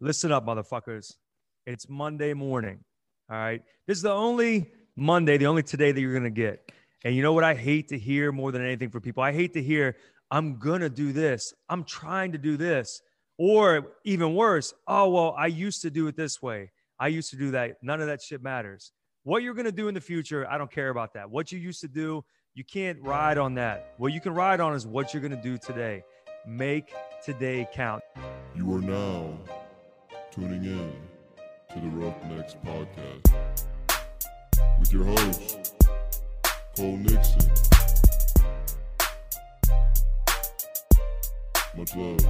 listen up, motherfuckers. It's Monday morning. All right. This is the only Monday, the only today that you're going to get. And you know what I hate to hear more than anything for people? I hate to hear, I'm going to do this. I'm trying to do this. Or even worse, oh, well, I used to do it this way. I used to do that. None of that shit matters. What you're going to do in the future, I don't care about that. What you used to do, you can't ride on that. What you can ride on is what you're going to do today. Make today count. You are now tuning in to the Roughnecks Podcast with your host, Cole Nixon. Much love.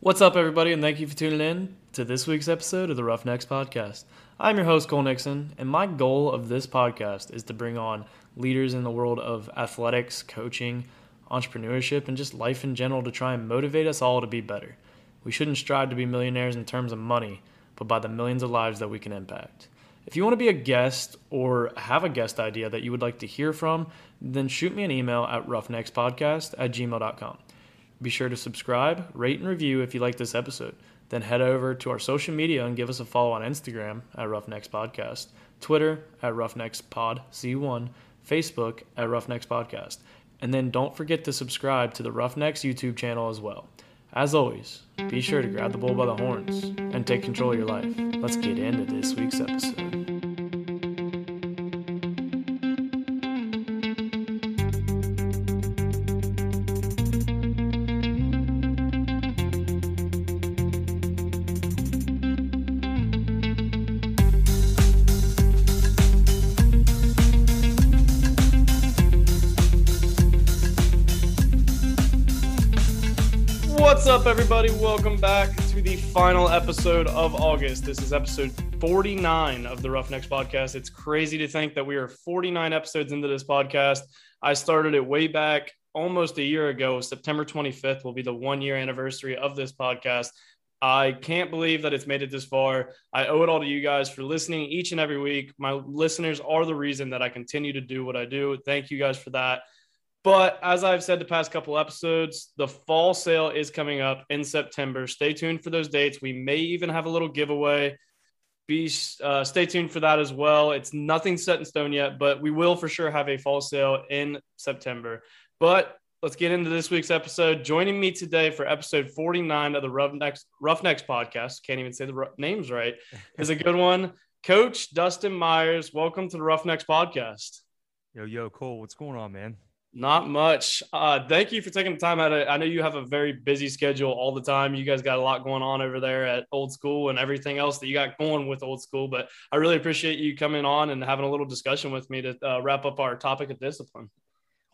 What's up, everybody, and thank you for tuning in to this week's episode of the Roughnecks Podcast. I'm your host, Cole Nixon, and my goal of this podcast is to bring on leaders in the world of athletics, coaching, entrepreneurship, and just life in general to try and motivate us all to be better. We shouldn't strive to be millionaires in terms of money, but by the millions of lives that we can impact. If you want to be a guest or have a guest idea that you would like to hear from, then shoot me an email at roughneckspodcast at gmail.com. Be sure to subscribe, rate, and review if you like this episode. Then head over to our social media and give us a follow on Instagram at Roughnecks Podcast, Twitter at Roughnecks Pod C1, Facebook at Roughnecks Podcast. And then don't forget to subscribe to the Roughnecks YouTube channel as well. As always, be sure to grab the bull by the horns and take control of your life. Let's get into this week's episode. Everybody? Welcome back to the final episode of August. This is episode 49 of the Roughnecks podcast. It's crazy to think that we are 49 episodes into this podcast. I started it way back almost a year ago. September 25th will be the one year anniversary of this podcast. I can't believe that it's made it this far. I owe it all to you guys for listening each and every week. My listeners are the reason that I continue to do what I do. Thank you guys for that. But as I've said the past couple episodes, the fall sale is coming up in September. Stay tuned for those dates. We may even have a little giveaway. Be uh, stay tuned for that as well. It's nothing set in stone yet, but we will for sure have a fall sale in September. But let's get into this week's episode. Joining me today for episode 49 of the Roughnecks, Roughnecks podcast, can't even say the r- names right, is a good one. Coach Dustin Myers, welcome to the Roughnecks podcast. Yo, yo, Cole, what's going on, man? Not much. Uh, thank you for taking the time out. Of, I know you have a very busy schedule all the time. You guys got a lot going on over there at Old School and everything else that you got going with Old School. But I really appreciate you coming on and having a little discussion with me to uh, wrap up our topic of discipline.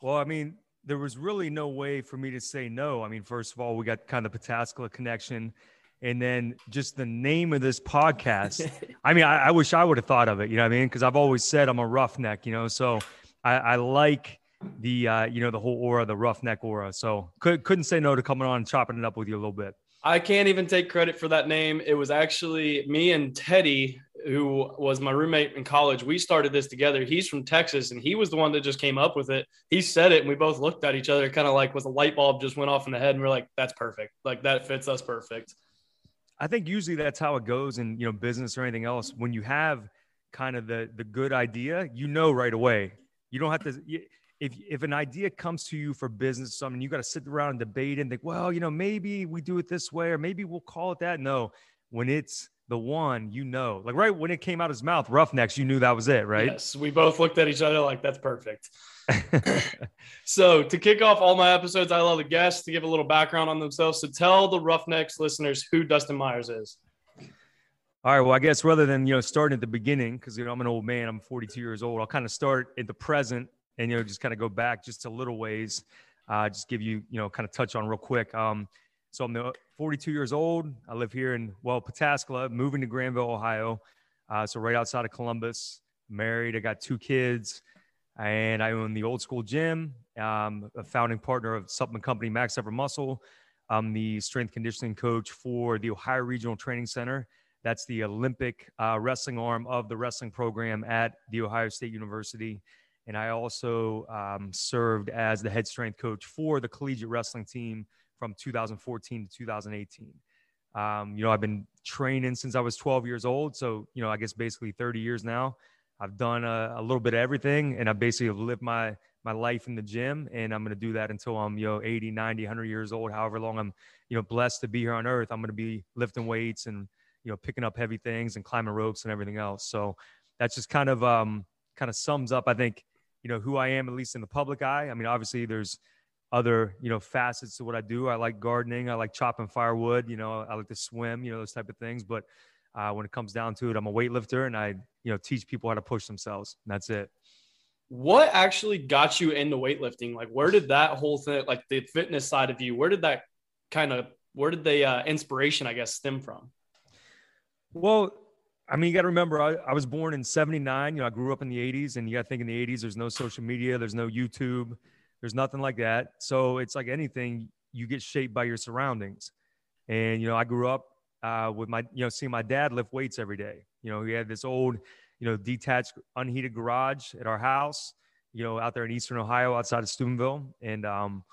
Well, I mean, there was really no way for me to say no. I mean, first of all, we got kind of the Pataskala connection. And then just the name of this podcast. I mean, I, I wish I would have thought of it, you know what I mean? Because I've always said I'm a roughneck, you know, so I, I like the uh, you know the whole aura, the roughneck aura. So could, couldn't say no to coming on and chopping it up with you a little bit. I can't even take credit for that name. It was actually me and Teddy, who was my roommate in college. We started this together. He's from Texas, and he was the one that just came up with it. He said it, and we both looked at each other, kind of like with a light bulb just went off in the head, and we are like, "That's perfect. Like that fits us perfect." I think usually that's how it goes in you know business or anything else. When you have kind of the the good idea, you know right away. You don't have to. You, if if an idea comes to you for business or something, you got to sit around and debate and think, well, you know, maybe we do it this way, or maybe we'll call it that. No, when it's the one, you know, like right when it came out of his mouth, Roughnecks, you knew that was it, right? Yes, we both looked at each other like that's perfect. so to kick off all my episodes, I love the guests to give a little background on themselves. So tell the Roughnecks listeners who Dustin Myers is. All right. Well, I guess rather than you know starting at the beginning, because you know I'm an old man, I'm 42 years old. I'll kind of start at the present and you know just kind of go back just a little ways uh, just give you you know kind of touch on real quick. Um, so i'm 42 years old. I live here in well pataskala moving to granville ohio. Uh, so right outside of columbus married i got two kids and i own the old school gym. Um, a founding partner of supplement company max effort muscle. I'm the strength conditioning coach for the ohio regional training center. That's the olympic uh, wrestling arm of the wrestling program at the ohio state university and I also um, served as the head strength coach for the collegiate wrestling team from 2014 to 2018. Um, you know, I've been training since I was 12 years old. So, you know, I guess basically 30 years now. I've done a, a little bit of everything and I basically have lived my, my life in the gym and I'm going to do that until I'm, you know, 80, 90, 100 years old, however long I'm, you know, blessed to be here on earth. I'm going to be lifting weights and, you know, picking up heavy things and climbing ropes and everything else. So that's just kind of, um, kind of sums up, I think, you know, who I am, at least in the public eye. I mean, obviously there's, other you know facets to what I do. I like gardening. I like chopping firewood. You know, I like to swim. You know, those type of things. But uh, when it comes down to it, I'm a weightlifter, and I you know teach people how to push themselves. And that's it. What actually got you into weightlifting? Like, where did that whole thing, like the fitness side of you, where did that kind of, where did the uh, inspiration, I guess, stem from? Well, I mean, you got to remember, I, I was born in 79. You know, I grew up in the 80s, and you got to think in the 80s, there's no social media, there's no YouTube. There's nothing like that. So it's like anything, you get shaped by your surroundings. And, you know, I grew up uh, with my, you know, seeing my dad lift weights every day. You know, he had this old, you know, detached, unheated garage at our house, you know, out there in Eastern Ohio outside of Steubenville. And, um,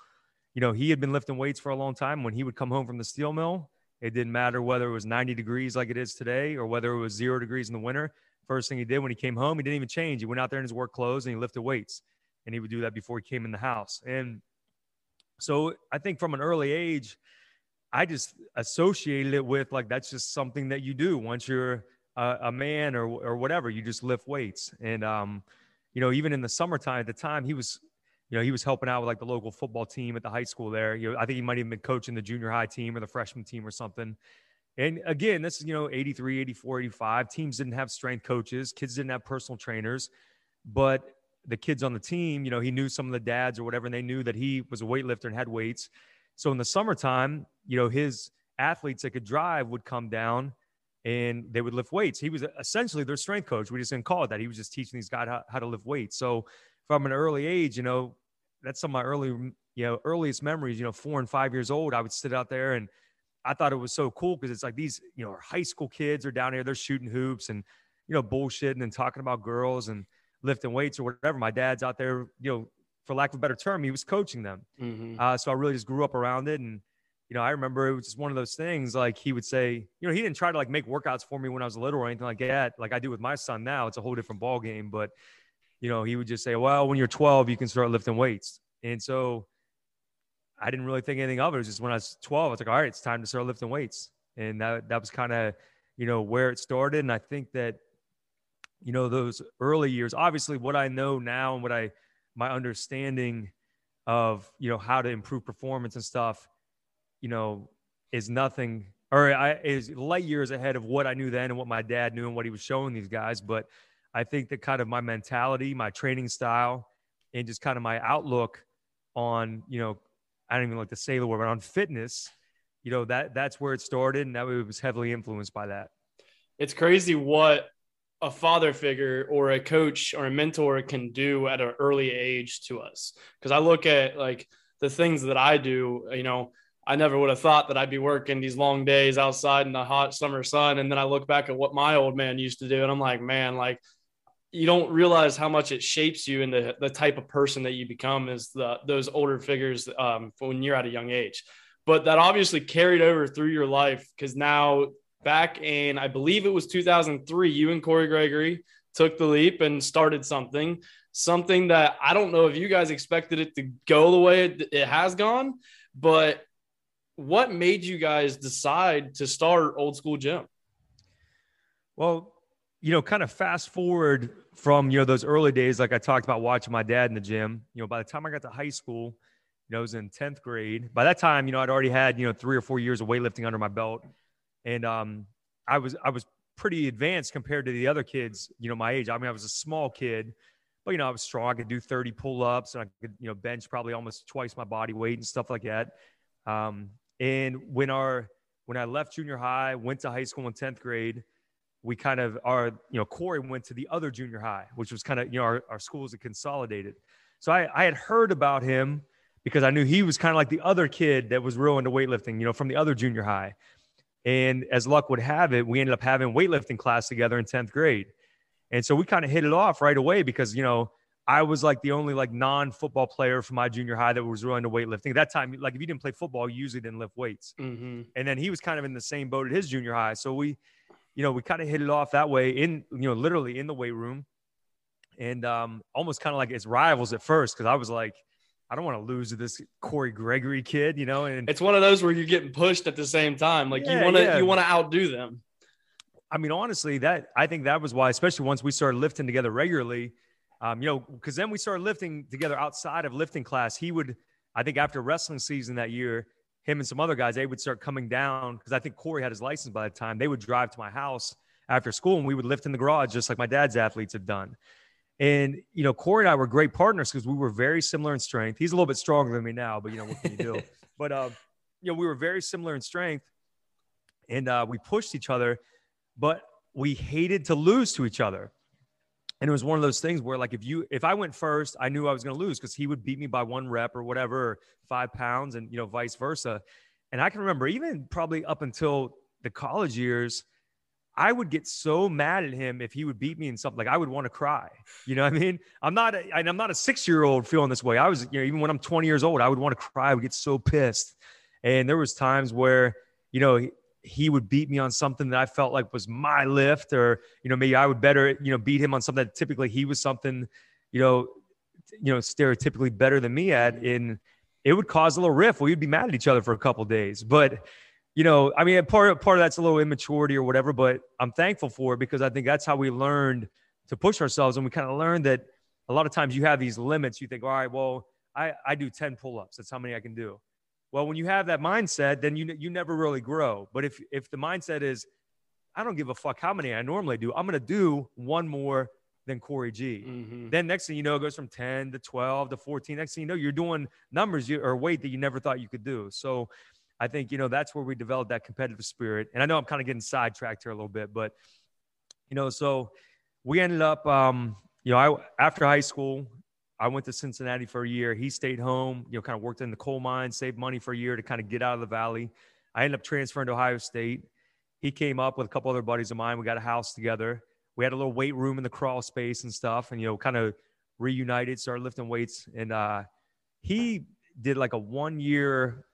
you know, he had been lifting weights for a long time. When he would come home from the steel mill, it didn't matter whether it was 90 degrees like it is today or whether it was zero degrees in the winter. First thing he did when he came home, he didn't even change. He went out there in his work clothes and he lifted weights and he would do that before he came in the house. And so I think from an early age, I just associated it with like that's just something that you do once you're a, a man or or whatever. You just lift weights, and um, you know, even in the summertime at the time, he was, you know, he was helping out with like the local football team at the high school there. You know, I think he might even been coaching the junior high team or the freshman team or something. And again, this is, you know, 83, 84, 85. Teams didn't have strength coaches, kids didn't have personal trainers. But the kids on the team, you know, he knew some of the dads or whatever, and they knew that he was a weightlifter and had weights. So in the summertime, you know, his athletes that could drive would come down and they would lift weights. He was essentially their strength coach. We just didn't call it that. He was just teaching these guys how, how to lift weights. So from an early age, you know, that's some of my early, you know, earliest memories, you know, four and five years old, I would sit out there and I thought it was so cool because it's like these, you know, high school kids are down here, they're shooting hoops and, you know, bullshitting and talking about girls and, lifting weights or whatever. My dad's out there, you know, for lack of a better term, he was coaching them. Mm-hmm. Uh, so I really just grew up around it. And, you know, I remember it was just one of those things like he would say, you know, he didn't try to like make workouts for me when I was little or anything like that. Like I do with my son now, it's a whole different ball game. But, you know, he would just say, well, when you're 12, you can start lifting weights. And so I didn't really think anything of it. It was just when I was 12, I was like, all right, it's time to start lifting weights. And that, that was kind of, you know, where it started. And I think that you know those early years obviously what i know now and what i my understanding of you know how to improve performance and stuff you know is nothing or I, is light years ahead of what i knew then and what my dad knew and what he was showing these guys but i think that kind of my mentality my training style and just kind of my outlook on you know i don't even like to say the word but on fitness you know that that's where it started and that was heavily influenced by that it's crazy what a father figure or a coach or a mentor can do at an early age to us. Because I look at like the things that I do, you know, I never would have thought that I'd be working these long days outside in the hot summer sun. And then I look back at what my old man used to do, and I'm like, man, like you don't realize how much it shapes you and the, the type of person that you become is the those older figures um, when you're at a young age. But that obviously carried over through your life because now back in, I believe it was 2003, you and Corey Gregory took the leap and started something, something that I don't know if you guys expected it to go the way it, it has gone, but what made you guys decide to start Old School Gym? Well, you know, kind of fast forward from, you know, those early days, like I talked about watching my dad in the gym, you know, by the time I got to high school, you know, I was in 10th grade. By that time, you know, I'd already had, you know, three or four years of weightlifting under my belt and um, I was I was pretty advanced compared to the other kids, you know, my age. I mean, I was a small kid, but you know, I was strong. I could do 30 pull-ups, and I could you know bench probably almost twice my body weight and stuff like that. Um, and when our when I left junior high, went to high school in 10th grade, we kind of our you know Corey went to the other junior high, which was kind of you know our, our schools had consolidated. So I, I had heard about him because I knew he was kind of like the other kid that was real into weightlifting, you know, from the other junior high. And as luck would have it, we ended up having weightlifting class together in 10th grade. And so we kind of hit it off right away because, you know, I was like the only like non-football player from my junior high that was really into weightlifting. At that time, like if you didn't play football, you usually didn't lift weights. Mm-hmm. And then he was kind of in the same boat at his junior high. So we, you know, we kind of hit it off that way in, you know, literally in the weight room. And um, almost kind of like as rivals at first, because I was like, I don't want to lose to this Corey Gregory kid, you know. And It's one of those where you're getting pushed at the same time. Like you want to yeah. you want to outdo them. I mean, honestly, that I think that was why, especially once we started lifting together regularly, um, you know, because then we started lifting together outside of lifting class. He would, I think, after wrestling season that year, him and some other guys, they would start coming down because I think Corey had his license by the time. They would drive to my house after school, and we would lift in the garage just like my dad's athletes had done. And you know, Corey and I were great partners because we were very similar in strength. He's a little bit stronger than me now, but you know, what can you do? but uh, you know, we were very similar in strength, and uh, we pushed each other but we hated to lose to each other. And it was one of those things where, like, if you if I went first, I knew I was going to lose because he would beat me by one rep or whatever, five pounds, and you know, vice versa. And I can remember even probably up until the college years, I would get so mad at him if he would beat me in something. Like I would want to cry. You know what I mean? I'm not, a, I'm not a six year old feeling this way. I was, you know, even when I'm 20 years old, I would want to cry. I would get so pissed. And there was times where, you know, he, would beat me on something that I felt like was my lift, or you know, maybe I would better, you know, beat him on something that typically he was something, you know, you know, stereotypically better than me at. And it would cause a little rift. We'd be mad at each other for a couple days. But you know, I mean, part of, part of that's a little immaturity or whatever. But I'm thankful for it because I think that's how we learned to push ourselves, and we kind of learned that a lot of times you have these limits. You think, all right, well, I I do 10 pull-ups. That's how many I can do. Well, when you have that mindset, then you you never really grow. But if if the mindset is, I don't give a fuck how many I normally do, I'm gonna do one more than Corey G. Mhm. Then next thing you know, it goes from 10 to 12 to 14. Next thing you know, you're doing numbers you, or weight that you never thought you could do. So I think, you know, that's where we developed that competitive spirit. And I know I'm kind of getting sidetracked here a little bit, but, you know, so we ended up, um, you know, I, after high school, I went to Cincinnati for a year. He stayed home, you know, kind of worked in the coal mine, saved money for a year to kind of get out of the valley. I ended up transferring to Ohio State. He came up with a couple other buddies of mine. We got a house together. We had a little weight room in the crawl space and stuff, and you know, kind of reunited, started lifting weights. And uh, he did like a one year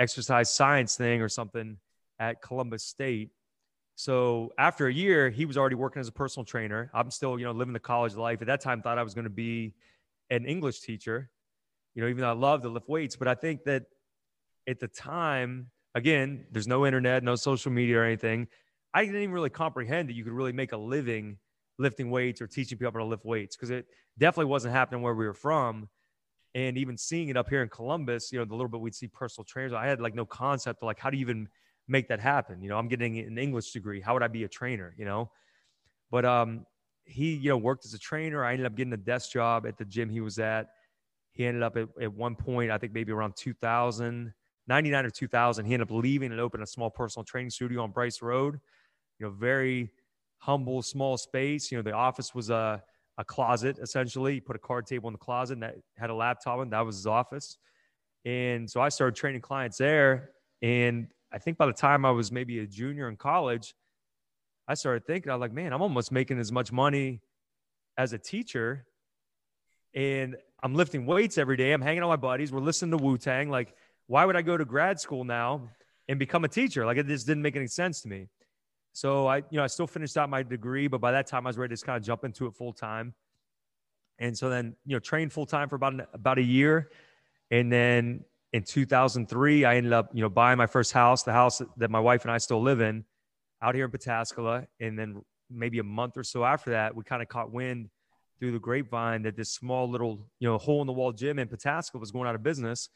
exercise science thing or something at Columbus State. So after a year, he was already working as a personal trainer. I'm still, you know, living the college life. At that time, thought I was going to be an English teacher. You know, even though I love to lift weights, but I think that at the time, again, there's no internet, no social media or anything. I didn't even really comprehend that you could really make a living lifting weights or teaching people to lift weights because it definitely wasn't happening where we were from. And even seeing it up here in Columbus, you know, the little bit we'd see personal trainers, I had like no concept of like, how do you even make that happen? You know, I'm getting an English degree. How would I be a trainer? You know, but um, he, you know, worked as a trainer. I ended up getting a desk job at the gym he was at. He ended up at, at one point, I think maybe around 2000, 99 or 2000, he ended up leaving and opened a small personal training studio on Bryce Road. You know, very humble, small space. You know, the office was a, a closet essentially. He put a card table in the closet and that had a laptop and that was his office. And so I started training clients there. And I think by the time I was maybe a junior in college, I started thinking, I was like, man, I'm almost making as much money as a teacher. And I'm lifting weights every day. I'm hanging out with my buddies. We're listening to Wu Tang. Like, why would I go to grad school now and become a teacher? Like, it just didn't make any sense to me. So I, you know, I still finished out my degree, but by that time I was ready to kind of jump into it full time. And so then, you know, trained full time for about an, about a year, and then in 2003, I ended up, you know, buying my first house, the house that my wife and I still live in, out here in Pataskala. And then maybe a month or so after that, we kind of caught wind through the grapevine that this small little, you know, hole in the wall gym in Pataskala was going out of business.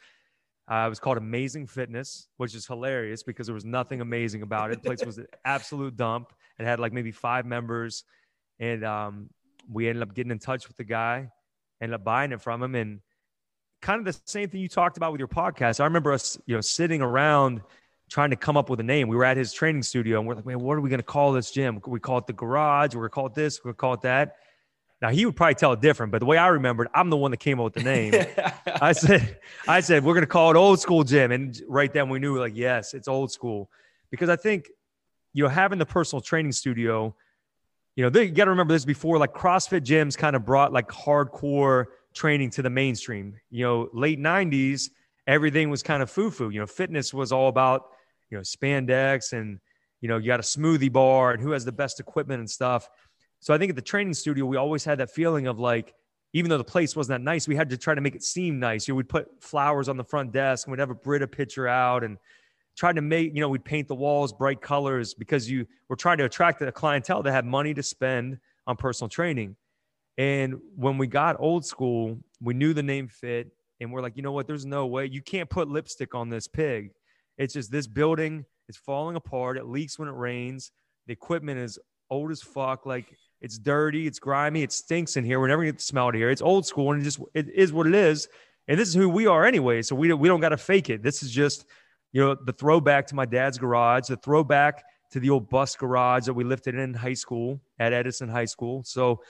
Uh, it was called Amazing Fitness, which is hilarious because there was nothing amazing about it. The place was an absolute dump. It had like maybe five members, and um, we ended up getting in touch with the guy, ended up buying it from him, and kind of the same thing you talked about with your podcast. I remember us, you know, sitting around trying to come up with a name. We were at his training studio, and we're like, man, what are we going to call this gym? We call it the garage. We're going to call it this. We're going to call it that. Now he would probably tell it different, but the way I remembered, I'm the one that came up with the name. I said, I said, we're gonna call it old school gym. And right then we knew, like, yes, it's old school. Because I think, you know, having the personal training studio, you know, they, you got to remember this before like CrossFit gyms kind of brought like hardcore training to the mainstream. You know, late 90s, everything was kind of foo foo. You know, fitness was all about, you know, spandex and, you know, you got a smoothie bar and who has the best equipment and stuff. So I think at the training studio, we always had that feeling of like, even though the place wasn't that nice, we had to try to make it seem nice. You know, we'd put flowers on the front desk and we'd have a Brita picture out and try to make, you know, we'd paint the walls bright colors because you were trying to attract a clientele that had money to spend on personal training. And when we got old school, we knew the name fit and we're like, you know what? There's no way you can't put lipstick on this pig. It's just this building is falling apart. It leaks when it rains. The equipment is old as fuck. Like it's dirty, it's grimy, it stinks in here. We're never gonna smell it here. It's old school and it just it is what it is. And this is who we are anyway. So we we don't gotta fake it. This is just, you know, the throwback to my dad's garage, the throwback to the old bus garage that we lifted in high school at Edison High School. So,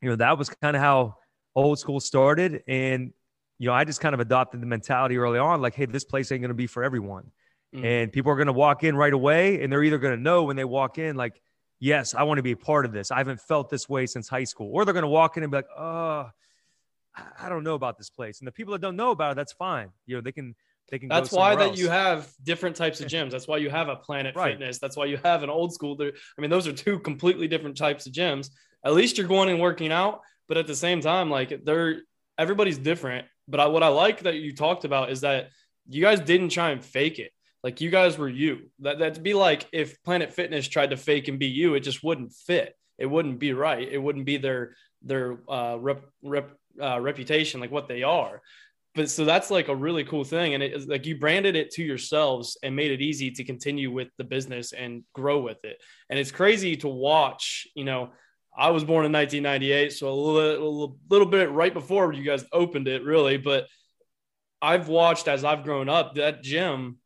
you know, that was kind of how old school started. And, you know, I just kind of adopted the mentality early on, like, hey, this place ain't gonna be for everyone. Mm-hmm. And people are gonna walk in right away and they're either gonna know when they walk in, like, yes, I want to be a part of this. I haven't felt this way since high school. Or they're going to walk in and be like, oh, I don't know about this place. And the people that don't know about it, that's fine. You know, they can, they can. That's why that you have different types of gyms. That's why you have a Planet right. Fitness. That's why you have an old school. There, I mean, those are two completely different types of gyms. At least you're going and working out, but at the same time, like they're everybody's different. But I, what I like that you talked about is that you guys didn't try and fake it. Like you guys were you. That that'd be like if Planet Fitness tried to fake and be you, it just wouldn't fit. It wouldn't be right. It wouldn't be their their uh, rep, rep uh, reputation like what they are. But so that's like a really cool thing, and it's like you branded it to yourselves and made it easy to continue with the business and grow with it. And it's crazy to watch. You know, I was born in 1998, so a little, little bit right before you guys opened it, really. But I've watched as I've grown up that gym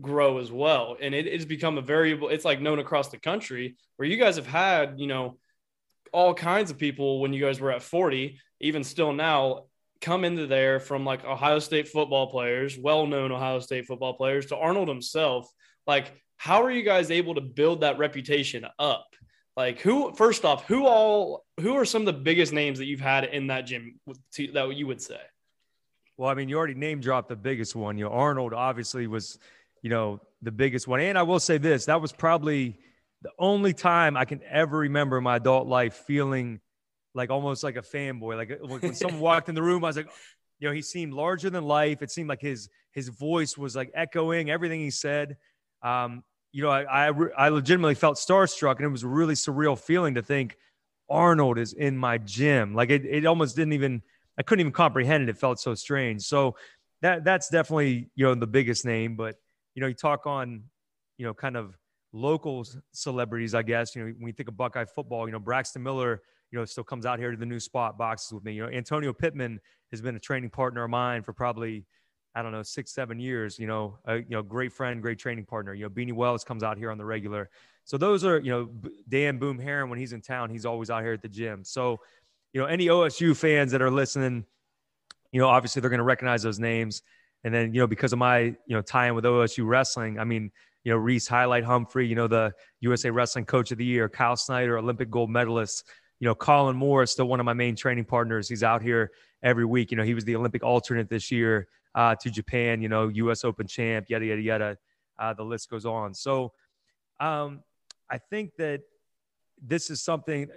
grow as well. And it, it's become a variable, it's like known across the country where you guys have had, you know, all kinds of people when you guys were at 40, even still now, come into there from like Ohio State football players, well known Ohio State football players, to Arnold himself. Like, how are you guys able to build that reputation up? Like, who, first off, who all, who are some of the biggest names that you've had in that gym that you would say? Well, I mean, you already name dropped the biggest one. You know, Arnold obviously was you know, the biggest one. And I will say this that was probably the only time I can ever remember in my adult life feeling like almost like a fanboy. Like when someone walked in the room, I was like, you know, he seemed larger than life. It seemed like his his voice was like echoing everything he said. Um, you know, I, I, I legitimately felt starstruck, and it was a really surreal feeling to think Arnold is in my gym. Like it, it almost didn't even I couldn't even comprehend it. It felt so strange. So that that's definitely you know the biggest name, but you know, you talk on, you know, kind of local celebrities, I guess. You know, when you think of Buckeye football, you know, Braxton Miller, you know, still comes out here to the new spot boxes with me. You know, Antonio Pittman has been a training partner of mine for probably, I don't know, six, seven years. You know, a, you know, great friend, great training partner. You know, Beanie Wells comes out here on the regular. So those are, you know, Dan Boom Herron when he's in town, he's always out here at the gym. So, you know, any OSU fans that are listening, you know, obviously they're going to recognize those names. And then, you know, because of my, you know, tie-in with OSU wrestling, I mean, you know, Reece Highlight Humphrey, you know, the USA Wrestling Coach of the Year, Kyle Snyder, Olympic gold medalist, you know, Kollin Moore is still one of my main training partners. He's out here every week. You know, he was the Olympic alternate this year uh, to Japan, you know, US Open champ, yada, yada, yada. Uh, the list goes on. So um, I think that this is something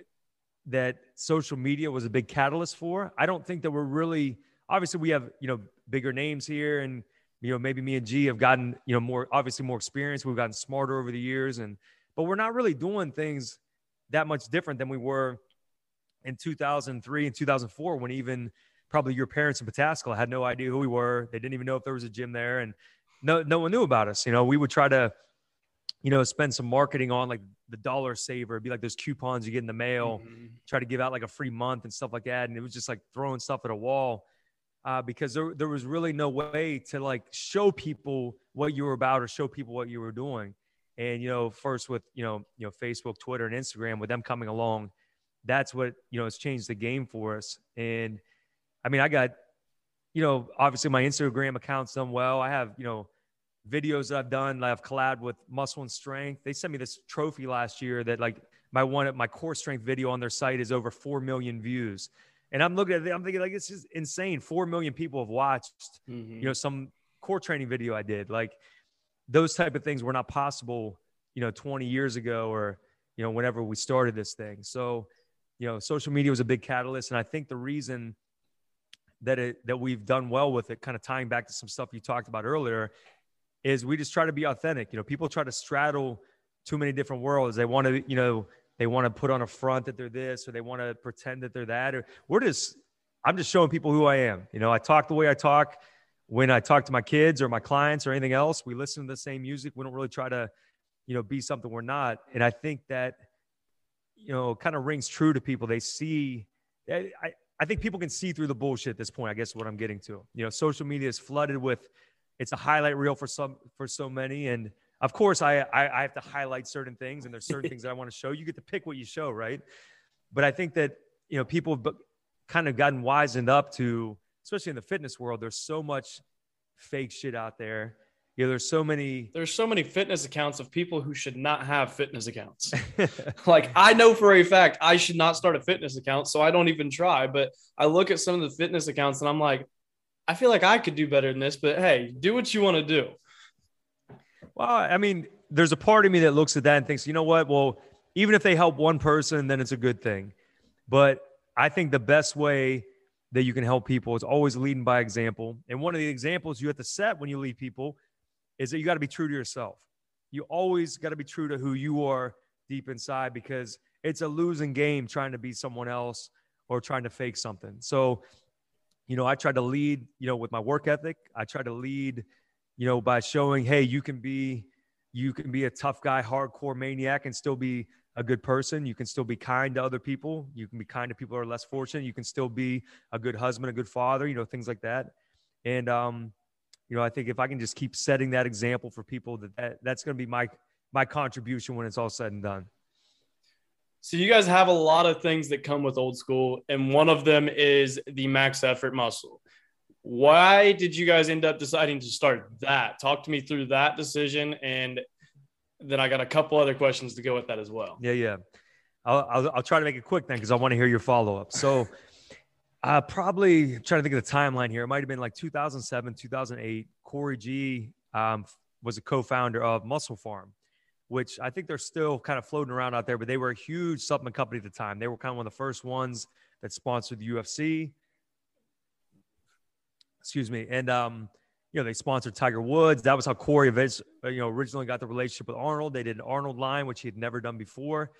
that social media was a big catalyst for. I don't think that we're really, obviously, we have, you know, bigger names here and you know maybe me and G have gotten you know more obviously more experience we've gotten smarter over the years and but we're not really doing things that much different than we were in 2003 and 2004 when even probably your parents in Pataskala had no idea who we were they didn't even know if there was a gym there and no no one knew about us you know we would try to you know spend some marketing on like the dollar saver It'd be like those coupons you get in the mail mm-hmm. try to give out like a free month and stuff like that and it was just like throwing stuff at a wall uh, because there, there was really no way to like show people what you were about or show people what you were doing. And, you know, first with, you know, you know, Facebook, Twitter and Instagram with them coming along, that's what, you know, has changed the game for us. And I mean, I got, you know, obviously my Instagram account's done well. I have, you know, videos that I've done. I've collabed with Muscle and Strength. They sent me this trophy last year that like my one my core strength video on their site is over four million views. And I'm looking at it, I'm thinking like this is insane. Four million people have watched, Mhm. you know, some core training video I did. Like those type of things were not possible, you know, 20 years ago or, you know, whenever we started this thing. So, you know, social media was a big catalyst. And I think the reason that it that we've done well with it, kind of tying back to some stuff you talked about earlier, is we just try to be authentic. You know, people try to straddle too many different worlds. They want to, you know, they want to put on a front that they're this, or they want to pretend that they're that. Or we're just, I'm just showing people who I am. You know, I talk the way I talk when I talk to my kids or my clients or anything else. We listen to the same music. We don't really try to, you know, be something we're not. And I think that, you know, kind of rings true to people. They see, I, I- think people can see through the bullshit at this point. I guess what I'm getting to. You know, social media is flooded with, it's a highlight reel for some for so many, and of course, I I, I have to highlight certain things, and there's certain things that I want to show. You get to pick what you show, right? But I think that you know people have kind of gotten wizened up to, especially in the fitness world. There's so much fake shit out there. You know, there's so many. There's so many fitness accounts of people who should not have fitness accounts. like I know for a fact I should not start a fitness account, so I don't even try. But I look at some of the fitness accounts and I'm like, I feel like I could do better than this. But hey, do what you want to do. Well, I mean, there's a part of me that looks at that and thinks, you know what? Well, even if they help one person, then it's a good thing. But I think the best way that you can help people is always leading by example. And one of the examples you have to set when you lead people is that you got to be true to yourself. You always got to be true to who you are deep inside because it's a losing game trying to be someone else or trying to fake something. So, you know, I tried to lead, you know, with my work ethic. I tried to lead, you know, by showing, hey, you can be, you can be a tough guy, hardcore maniac, and still be a good person. You can still be kind to other people. You can be kind to people who are less fortunate. You can still be a good husband, a good father, you know, things like that. And um, you know, I think if I can just keep setting that example for people, that, that that's going to be my my contribution when it's all said and done. So you guys have a lot of things that come with old school, and one of them is the max effort muscle. Why did you guys end up deciding to start that? Talk to me through that decision, and then I got a couple other questions to go with that as well. Yeah, yeah. I'll, I'll, I'll try to make it quick then because I want to hear your follow up. So, uh, probably trying to think of the timeline here. It might have been like 2007, 2008. Corey G um, was a co founder of MusclePharm, which I think they're still kind of floating around out there, but they were a huge supplement company at the time. They were kind of one of the first ones that sponsored the UFC. Excuse me. And, um, you know, they sponsored Tiger Woods. That was how Corey, eventually, you know, originally got the relationship with Arnold. They did an Arnold line, which he had never done before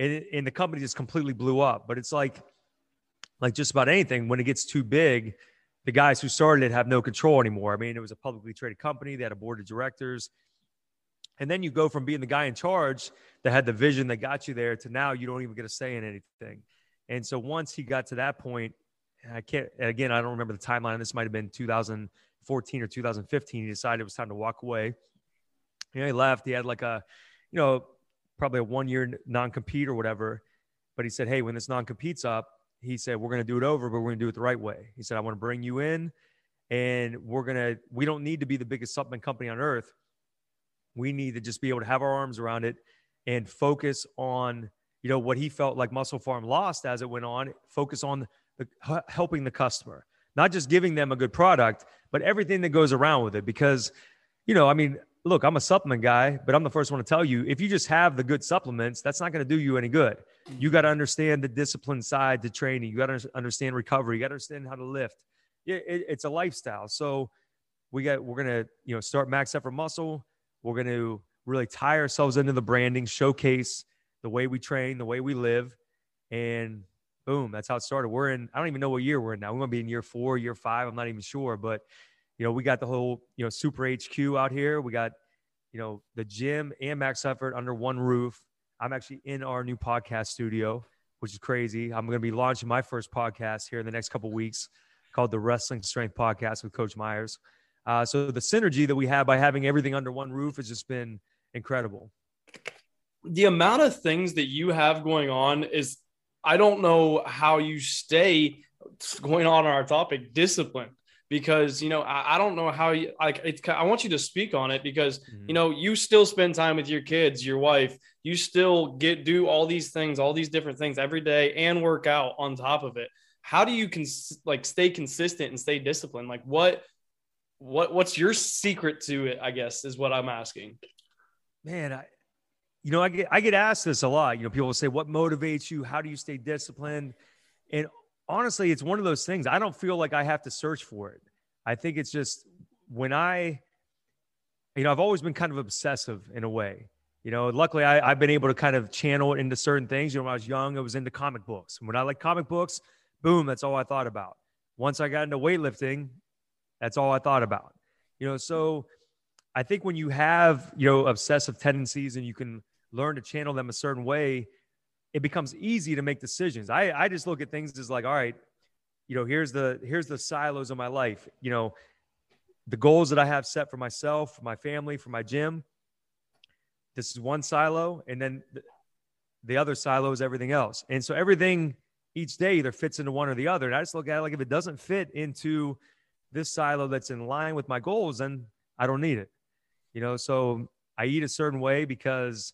and, it, and the company just completely blew up. But it's like, like just about anything, when it gets too big, the guys who started it have no control anymore. I mean, it was a publicly traded company; they had a board of directors, and then you go from being the guy in charge that had the vision that got you there to now you don't even get a say in anything. And so once he got to that point, I can't. Again, I don't remember the timeline. This might have been 2014 or 2015. He decided it was time to walk away. You know, he left. He had like a, you know, probably a one year non compete or whatever. But he said, hey, when this non compete's up, he said, we're going to do it over, but we're going to do it the right way. He said, I want to bring you in and we're going to, we don't need to be the biggest supplement company on earth. We need to just be able to have our arms around it and focus on, you know, what he felt like MusclePharm lost as it went on, focus on the, helping the customer, not just giving them a good product, but everything that goes around with it. Because, you know, I mean, look, I'm a supplement guy, but I'm the first one to tell you if you just have the good supplements, that's not going to do you any good. You mm-hmm. got to understand the discipline side to training. You got to understand recovery. You got to understand how to lift. It, it, it's a lifestyle. So we got we're gonna you know start max effort muscle. We're gonna really tie ourselves into the branding, showcase the way we train, the way we live, and boom, that's how it started. We're in I don't even know what year we're in now. We might be in year four, year five. I'm not even sure, but you know we got the whole you know super HQ out here. We got you know the gym and max effort under one roof. I'm actually in our new podcast studio, which is crazy. I'm going to be launching my first podcast here in the next couple weeks called the Wrestling Strength Podcast with Coach Myers. Uh, so the synergy that we have by having everything under one roof has just been incredible. The amount of things that you have going on is, I don't know how you stay going on our topic, discipline. Because you know I, I don't know how you like it's I want you to speak on it because Mhm. you know you still spend time with your kids, your wife, you still get do all these things, all these different things every day and work out on top of it. How do you cons- like stay consistent and stay disciplined? Like what what what's your secret to it? I guess is what I'm asking. man i you know i get i get asked this a lot you know people will say what motivates you how do you stay disciplined and honestly it's one of those things i don't feel like i have to search for it. I think it's just when i you know i've always been kind of obsessive in a way. You know luckily I, i've been able to kind of channel it into certain things. You know when i was young i was into comic books. When i like comic books boom that's all i thought about. Once i got into weightlifting that's all i thought about. You know so I think when you have, you know, obsessive tendencies and you can learn to channel them a certain way, it becomes easy to make decisions. I, I just look at things as like, all right, you know, here's the here's the silos of my life. You know, the goals that I have set for myself, for my family, for my gym. This is one silo, and then the, the other silo is everything else. And so everything each day either fits into one or the other. And I just look at it like if it doesn't fit into this silo that's in line with my goals, then I don't need it you know so i eat a certain way because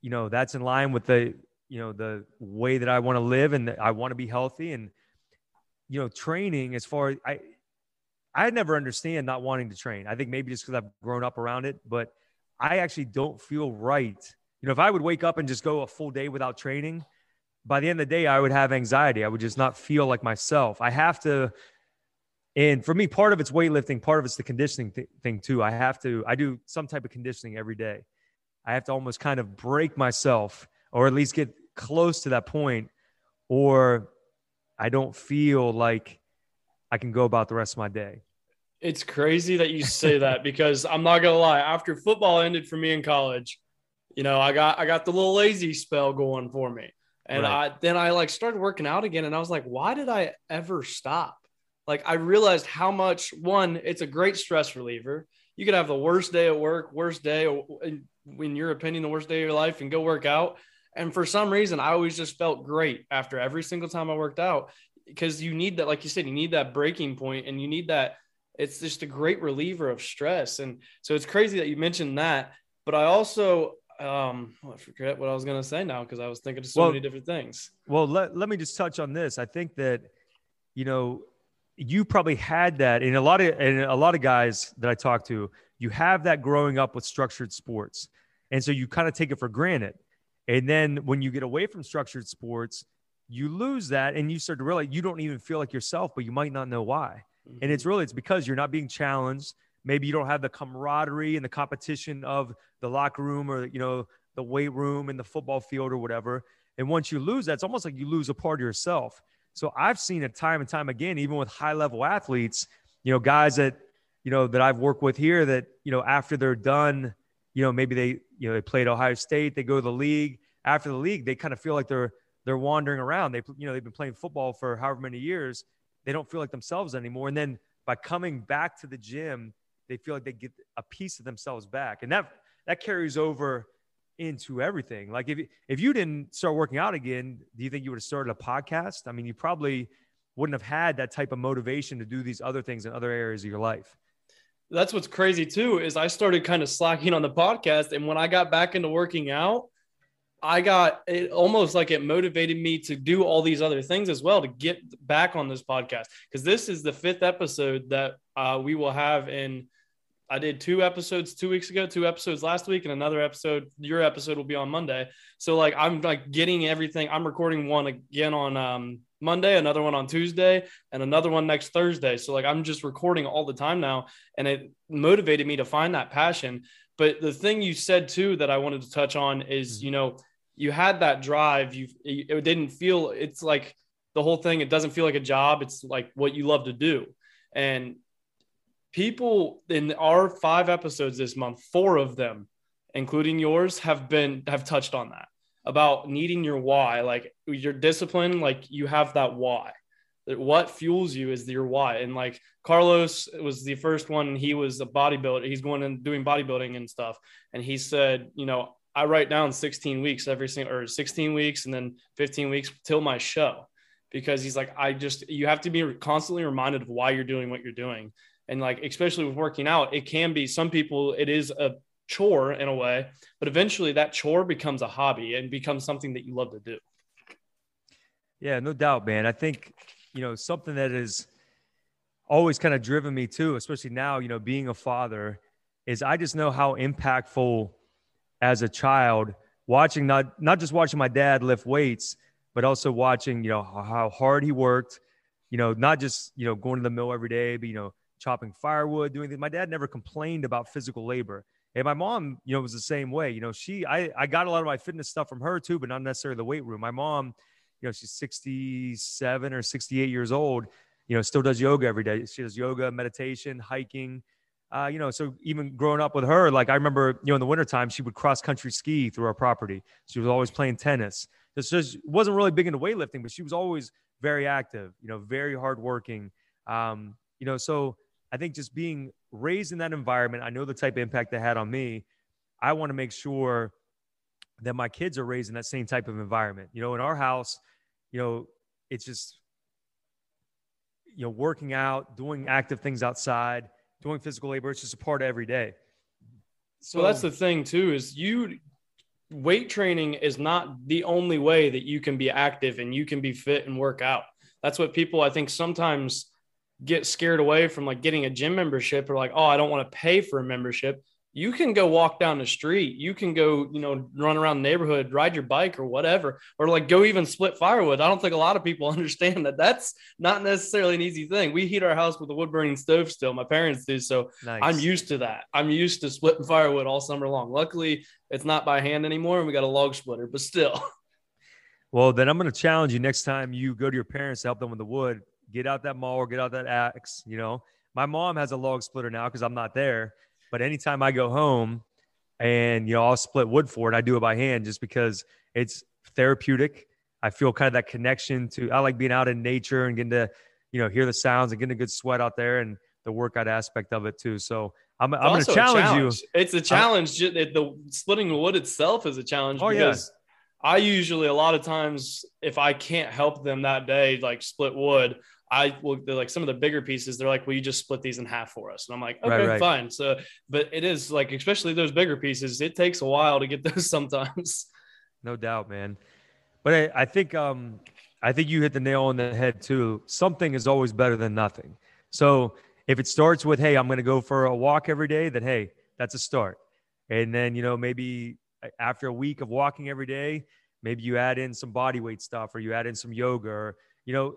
you know that's in line with the you know the way that i want to live and i want to be healthy and you know training as far i i never understand not wanting to train i think maybe just because i've grown up around it but i actually don't feel right you know if i would wake up and just go a full day without training by the end of the day i would have anxiety i would just not feel like myself i have to and for me, part of it's weightlifting, part of it's the conditioning th- thing too. I have to, I do some type of conditioning every day. I have to almost kind of break myself or at least get close to that point, or I don't feel like I can go about the rest of my day. It's crazy that you say that because I'm not gonna lie. After football ended for me in college, you know, I got I got the little lazy spell going for me, and Right. I then I like started working out again, and I was like, why did I ever stop? Like I realized how much one, it's a great stress reliever. You could have the worst day at work, worst day, in, in your opinion, the worst day of your life, and go work out. And for some reason, I always just felt great after every single time I worked out because you need that, like you said, you need that breaking point, and you need that it's just a great reliever of stress. And so it's crazy that you mentioned that. But I also, um, I forget what I was going to say now because I was thinking of so Well- many different things. Well, let, let me just touch on this. I think that, you know, you probably had that in a lot of and a lot of guys that I talk to, you have that growing up with structured sports. And so you kind of take it for granted. And then when you get away from structured sports, you lose that and you start to realize you don't even feel like yourself, but you might not know why. And it's mm-hmm. really it's because you're not being challenged. Maybe you don't have the camaraderie and the competition of the locker room or you know the weight room and the football field or whatever. And once you lose that, it's almost like you lose a part of yourself. So I've seen it time and time again, even with high level athletes, you know, guys that, you know, that I've worked with here that, you know, after they're done, you know, maybe they, you know, they played Ohio State, they go to the league. After the league, they kind of feel like they're they're wandering around. They, you know, they've been playing football for however many years. They don't feel like themselves anymore. And then by coming back to the gym, they feel like they get a piece of themselves back. And that that carries over into everything. Like if if you didn't start working out again, do you think you would have started a podcast? I mean, you probably wouldn't have had that type of motivation to do these other things in other areas of your life. That's what's crazy too is I started kind of slacking on the podcast, and when I got back into working out, I got it almost like it motivated me to do all these other things as well to get back on this podcast because this is the fifth episode that uh, we will have in. I did two episodes two weeks ago, two episodes last week, and another episode. Your episode will be on Monday. So like I'm like getting everything. I'm recording one again on um, Monday, another one on Tuesday, and another one next Thursday. So like I'm just recording all the time now, and it motivated me to find that passion. But the thing you said too that I wanted to touch on is, mm-hmm. you know, you had that drive. You it didn't feel. It's like the whole thing. It doesn't feel like a job. It's like what you love to do, and people in our five episodes this month, four of them, including yours, have been have touched on that about needing your why, like your discipline, like you have that why. What fuels you is your why. And like Carlos was the first one, he was a bodybuilder. He's going and doing bodybuilding and stuff. And he said, you know, I write down 16 weeks every single or 16 weeks and then 15 weeks till my show. because he's like, I just, you have to be constantly reminded of why you're doing what you're doing. And like, especially with working out, it can be some people, it is a chore in a way, but eventually that chore becomes a hobby and becomes something that you love to do. Yeah, no doubt, man. I think, you know, something that is always kind of driven me too, especially now, you know, being a father, is I just know how impactful as a child watching not not just watching my dad lift weights, but also watching, you know, how hard he worked, you know, not just, you know, going to the mill every day, but you know, chopping firewood, doing things. My dad never complained about physical labor. And my mom, you know, was the same way. You know, she I I got a lot of my fitness stuff from her too, but not necessarily the weight room. My mom, you know, she's 67 or 68 years old, you know, still does yoga every day. She does yoga, meditation, hiking. Uh, you know, so even growing up with her, like I remember, you know, in the wintertime, she would cross country ski through our property. She was always playing tennis. This just wasn't really big into weightlifting, but she was always very active, you know, very hardworking. Um, you know, so I think just being raised in that environment, I know the type of impact that had on me. I want to make sure that my kids are raised in that same type of environment. You know, in our house, you know, it's just, you know, working out, doing active things outside, doing physical labor. It's just a part of every day. So well, that's the thing too, is you weight training is not the only way that you can be active and you can be fit and work out. That's what people I think sometimes get scared away from like getting a gym membership or like, oh, I don't want to pay for a membership. You can go walk down the street. You can go you know run around the neighborhood ride your bike or whatever or like go even split firewood. I don't think a lot of people understand that. That's not necessarily an easy thing. We heat our house with a wood burning stove still. My parents do so nice. i'm used to that. I'm used to splitting firewood all summer long. Luckily it's not by hand anymore and we got a log splitter but still. Well then i'm going to challenge you next time you go to your parents to help them with the wood get out that maul or get out that axe you know my mom has a log splitter now because i'm not there but anytime I go home and, you know, I'll split wood for it, I do it by hand just because it's therapeutic. I feel kind of that connection to, I like being out in nature and getting to, you know, hear the sounds and getting a good sweat out there and the workout aspect of it too. So I'm, I'm going to challenge, challenge, you. It's a challenge. I'm, the splitting the wood itself is a challenge oh, because yeah. I usually, a lot of times, if I can't help them that day, like split wood, I will they're like some of the bigger pieces. They're like, "Will you just split these in half for us?" And I'm like, "Okay, right, right. fine." So, but it is like, especially those bigger pieces, it takes a while to get those sometimes. No doubt, man. But I, I think um, I think you hit the nail on the head too. Something is always better than nothing. So if it starts with, "Hey, I'm going to go for a walk every day," then hey, that's a start. And then you know maybe after a week of walking every day, maybe you add in some body weight stuff, or you add in some yoga, or you know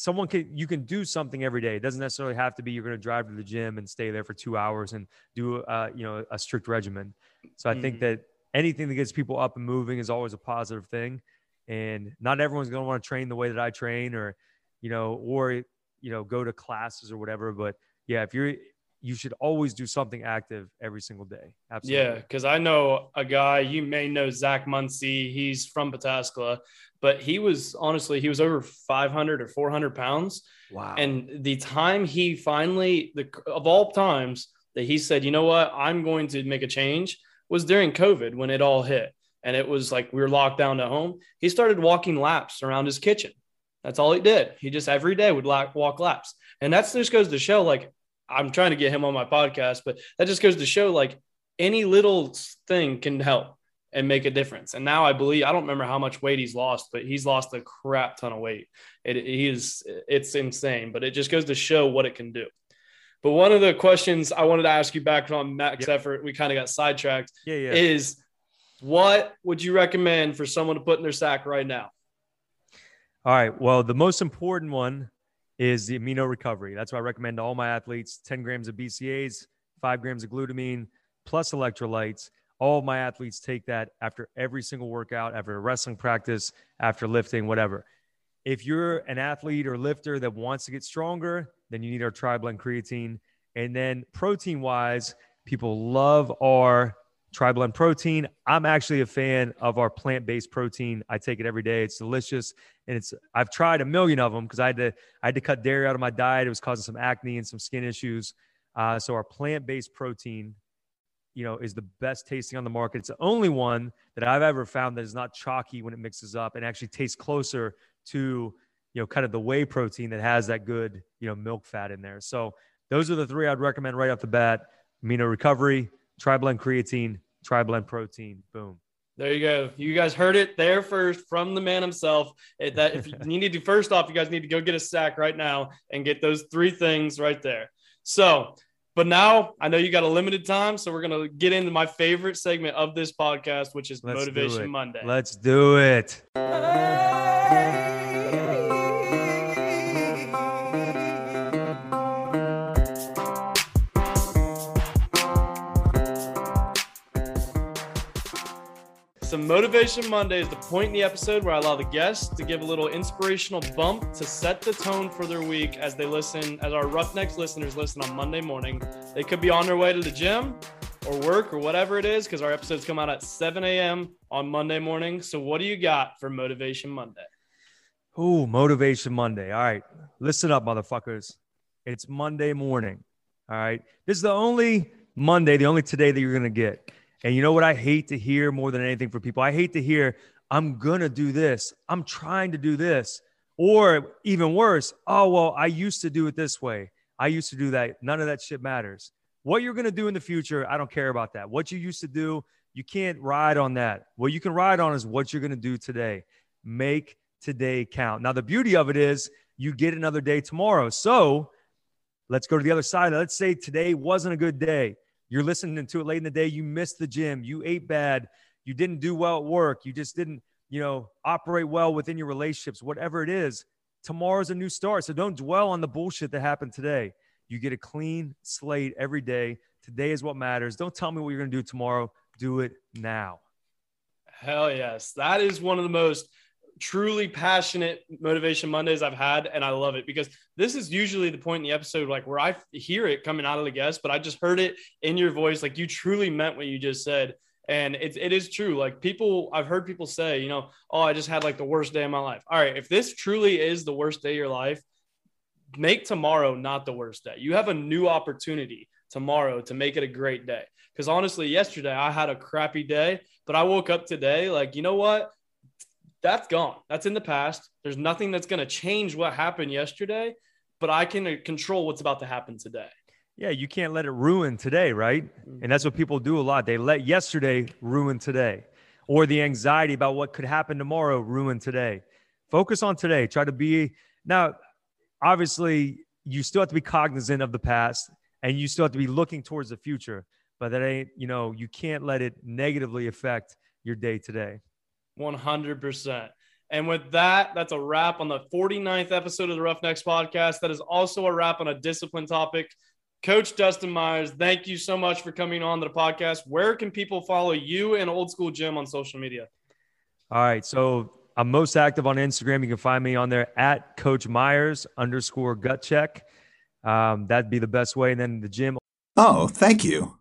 someone can you can do something every day. It doesn't necessarily have to be you're going to drive to the gym and stay there for two hours and do uh, you know a strict regimen. So I mm-hmm. think that anything that gets people up and moving is always a positive thing. And not everyone's going to want to train the way that I train, or you know, or you know, go to classes or whatever. But yeah, if you're you should always do something active every single day. Absolutely. Yeah, because I know a guy, you may know Zach Muncie. He's from Pataskala, but he was honestly, he was over 500 or 400 pounds. Wow. And the time he finally, the of all times that he said, you know what, I'm going to make a change was during COVID when it all hit. And it was like we were locked down at home. He started walking laps around his kitchen. That's all he did. He just every day would walk laps. And that's just goes to show like I'm trying to get him on my podcast, but that just goes to show like any little thing can help and make a difference. And now I believe I don't remember how much weight he's lost, but he's lost a crap ton of weight. It, he is it's insane, but it just goes to show what it can do. But one of the questions I wanted to ask you back on max yep. effort, we kind of got sidetracked. Yeah, yeah. Is what would you recommend for someone to put in their stack right now? All right. Well, the most important one is the amino recovery. That's what I recommend to all my athletes 10 grams of BCAAs, five grams of glutamine, plus electrolytes. All my athletes take that after every single workout, after a wrestling practice, after lifting, whatever. If you're an athlete or lifter that wants to get stronger, then you need our TriBlend creatine. And then protein wise, people love our TriBlend protein. I'm actually a fan of our plant-based protein. I take it every day. It's delicious, and it's I've tried a million of them because I had to I had to cut dairy out of my diet. It was causing some acne and some skin issues. Uh, so our plant-based protein, you know, is the best tasting on the market. It's the only one that I've ever found that is not chalky when it mixes up and actually tastes closer to you know, kind of the whey protein that has that good, you know, milk fat in there. So those are the three I'd recommend right off the bat. Amino recovery, TriBlend creatine, TriBlend protein. Boom. There you go. You guys heard it there first from the man himself. It, that if you need to, first off, you guys need to go get a stack right now and get those three things right there. So, but now I know you got a limited time, so we're gonna get into my favorite segment of this podcast, which is Let's do Motivation it. Monday. Let's do it. So, Motivation Monday is the point in the episode where I allow the guests to give a little inspirational bump to set the tone for their week as they listen, as our Roughnecks listeners listen on Monday morning. They could be on their way to the gym or work or whatever it is because our episodes come out at 7 a.m. on Monday morning. So, what do you got for Motivation Monday? Ooh, Motivation Monday. All right. Listen up, motherfuckers. It's Monday morning. All right. This is the only Monday, the only today that you're going to get. And you know what I hate to hear more than anything for people? I hate to hear, I'm going to do this. I'm trying to do this. Or even worse, oh, well, I used to do it this way. I used to do that. None of that shit matters. What you're going to do in the future, I don't care about that. What you used to do, you can't ride on that. What you can ride on is what you're going to do today. Make today count. Now, the beauty of it is you get another day tomorrow. So let's go to the other side. Let's say today wasn't a good day. You're listening to it late in the day. You missed the gym. You ate bad. You didn't do well at work. You just didn't, you know, operate well within your relationships, whatever it is. Tomorrow's a new start. So don't dwell on the bullshit that happened today. You get a clean slate every day. Today is what matters. Don't tell me what you're going to do tomorrow. Do it now. Hell yes. That is one of the most truly passionate motivation Mondays I've had. And I love it because this is usually the point in the episode, like where I hear it coming out of the guest, but I just heard it in your voice. Like you truly meant what you just said. And it, it is true. Like people, I've heard people say, you know, oh, I just had like the worst day of my life. All right. If this truly is the worst day of your life, make tomorrow not the worst day. You have a new opportunity tomorrow to make it a great day. Because honestly, yesterday I had a crappy day, but I woke up today like, you know what? That's gone. That's in the past. There's nothing that's going to change what happened yesterday, but I can control what's about to happen today. Yeah, you can't let it ruin today, right? Mm-hmm. And that's what people do a lot. They let yesterday ruin today, or the anxiety about what could happen tomorrow ruin today. Focus on today. Try to be now, obviously, you still have to be cognizant of the past and you still have to be looking towards the future, but that ain't, you know, you can't let it negatively affect your day today. 100%. And with that, that's a wrap on the 49th episode of the Roughnecks podcast. That is also a wrap on a discipline topic. Coach Dustin Myers, thank you so much for coming on the podcast. Where can people follow you and Old School Gym on social media? All right. So I'm most active on Instagram. You can find me on there at Coach Myers underscore gut check. Um, that'd be the best way. And then the gym. Oh, thank you.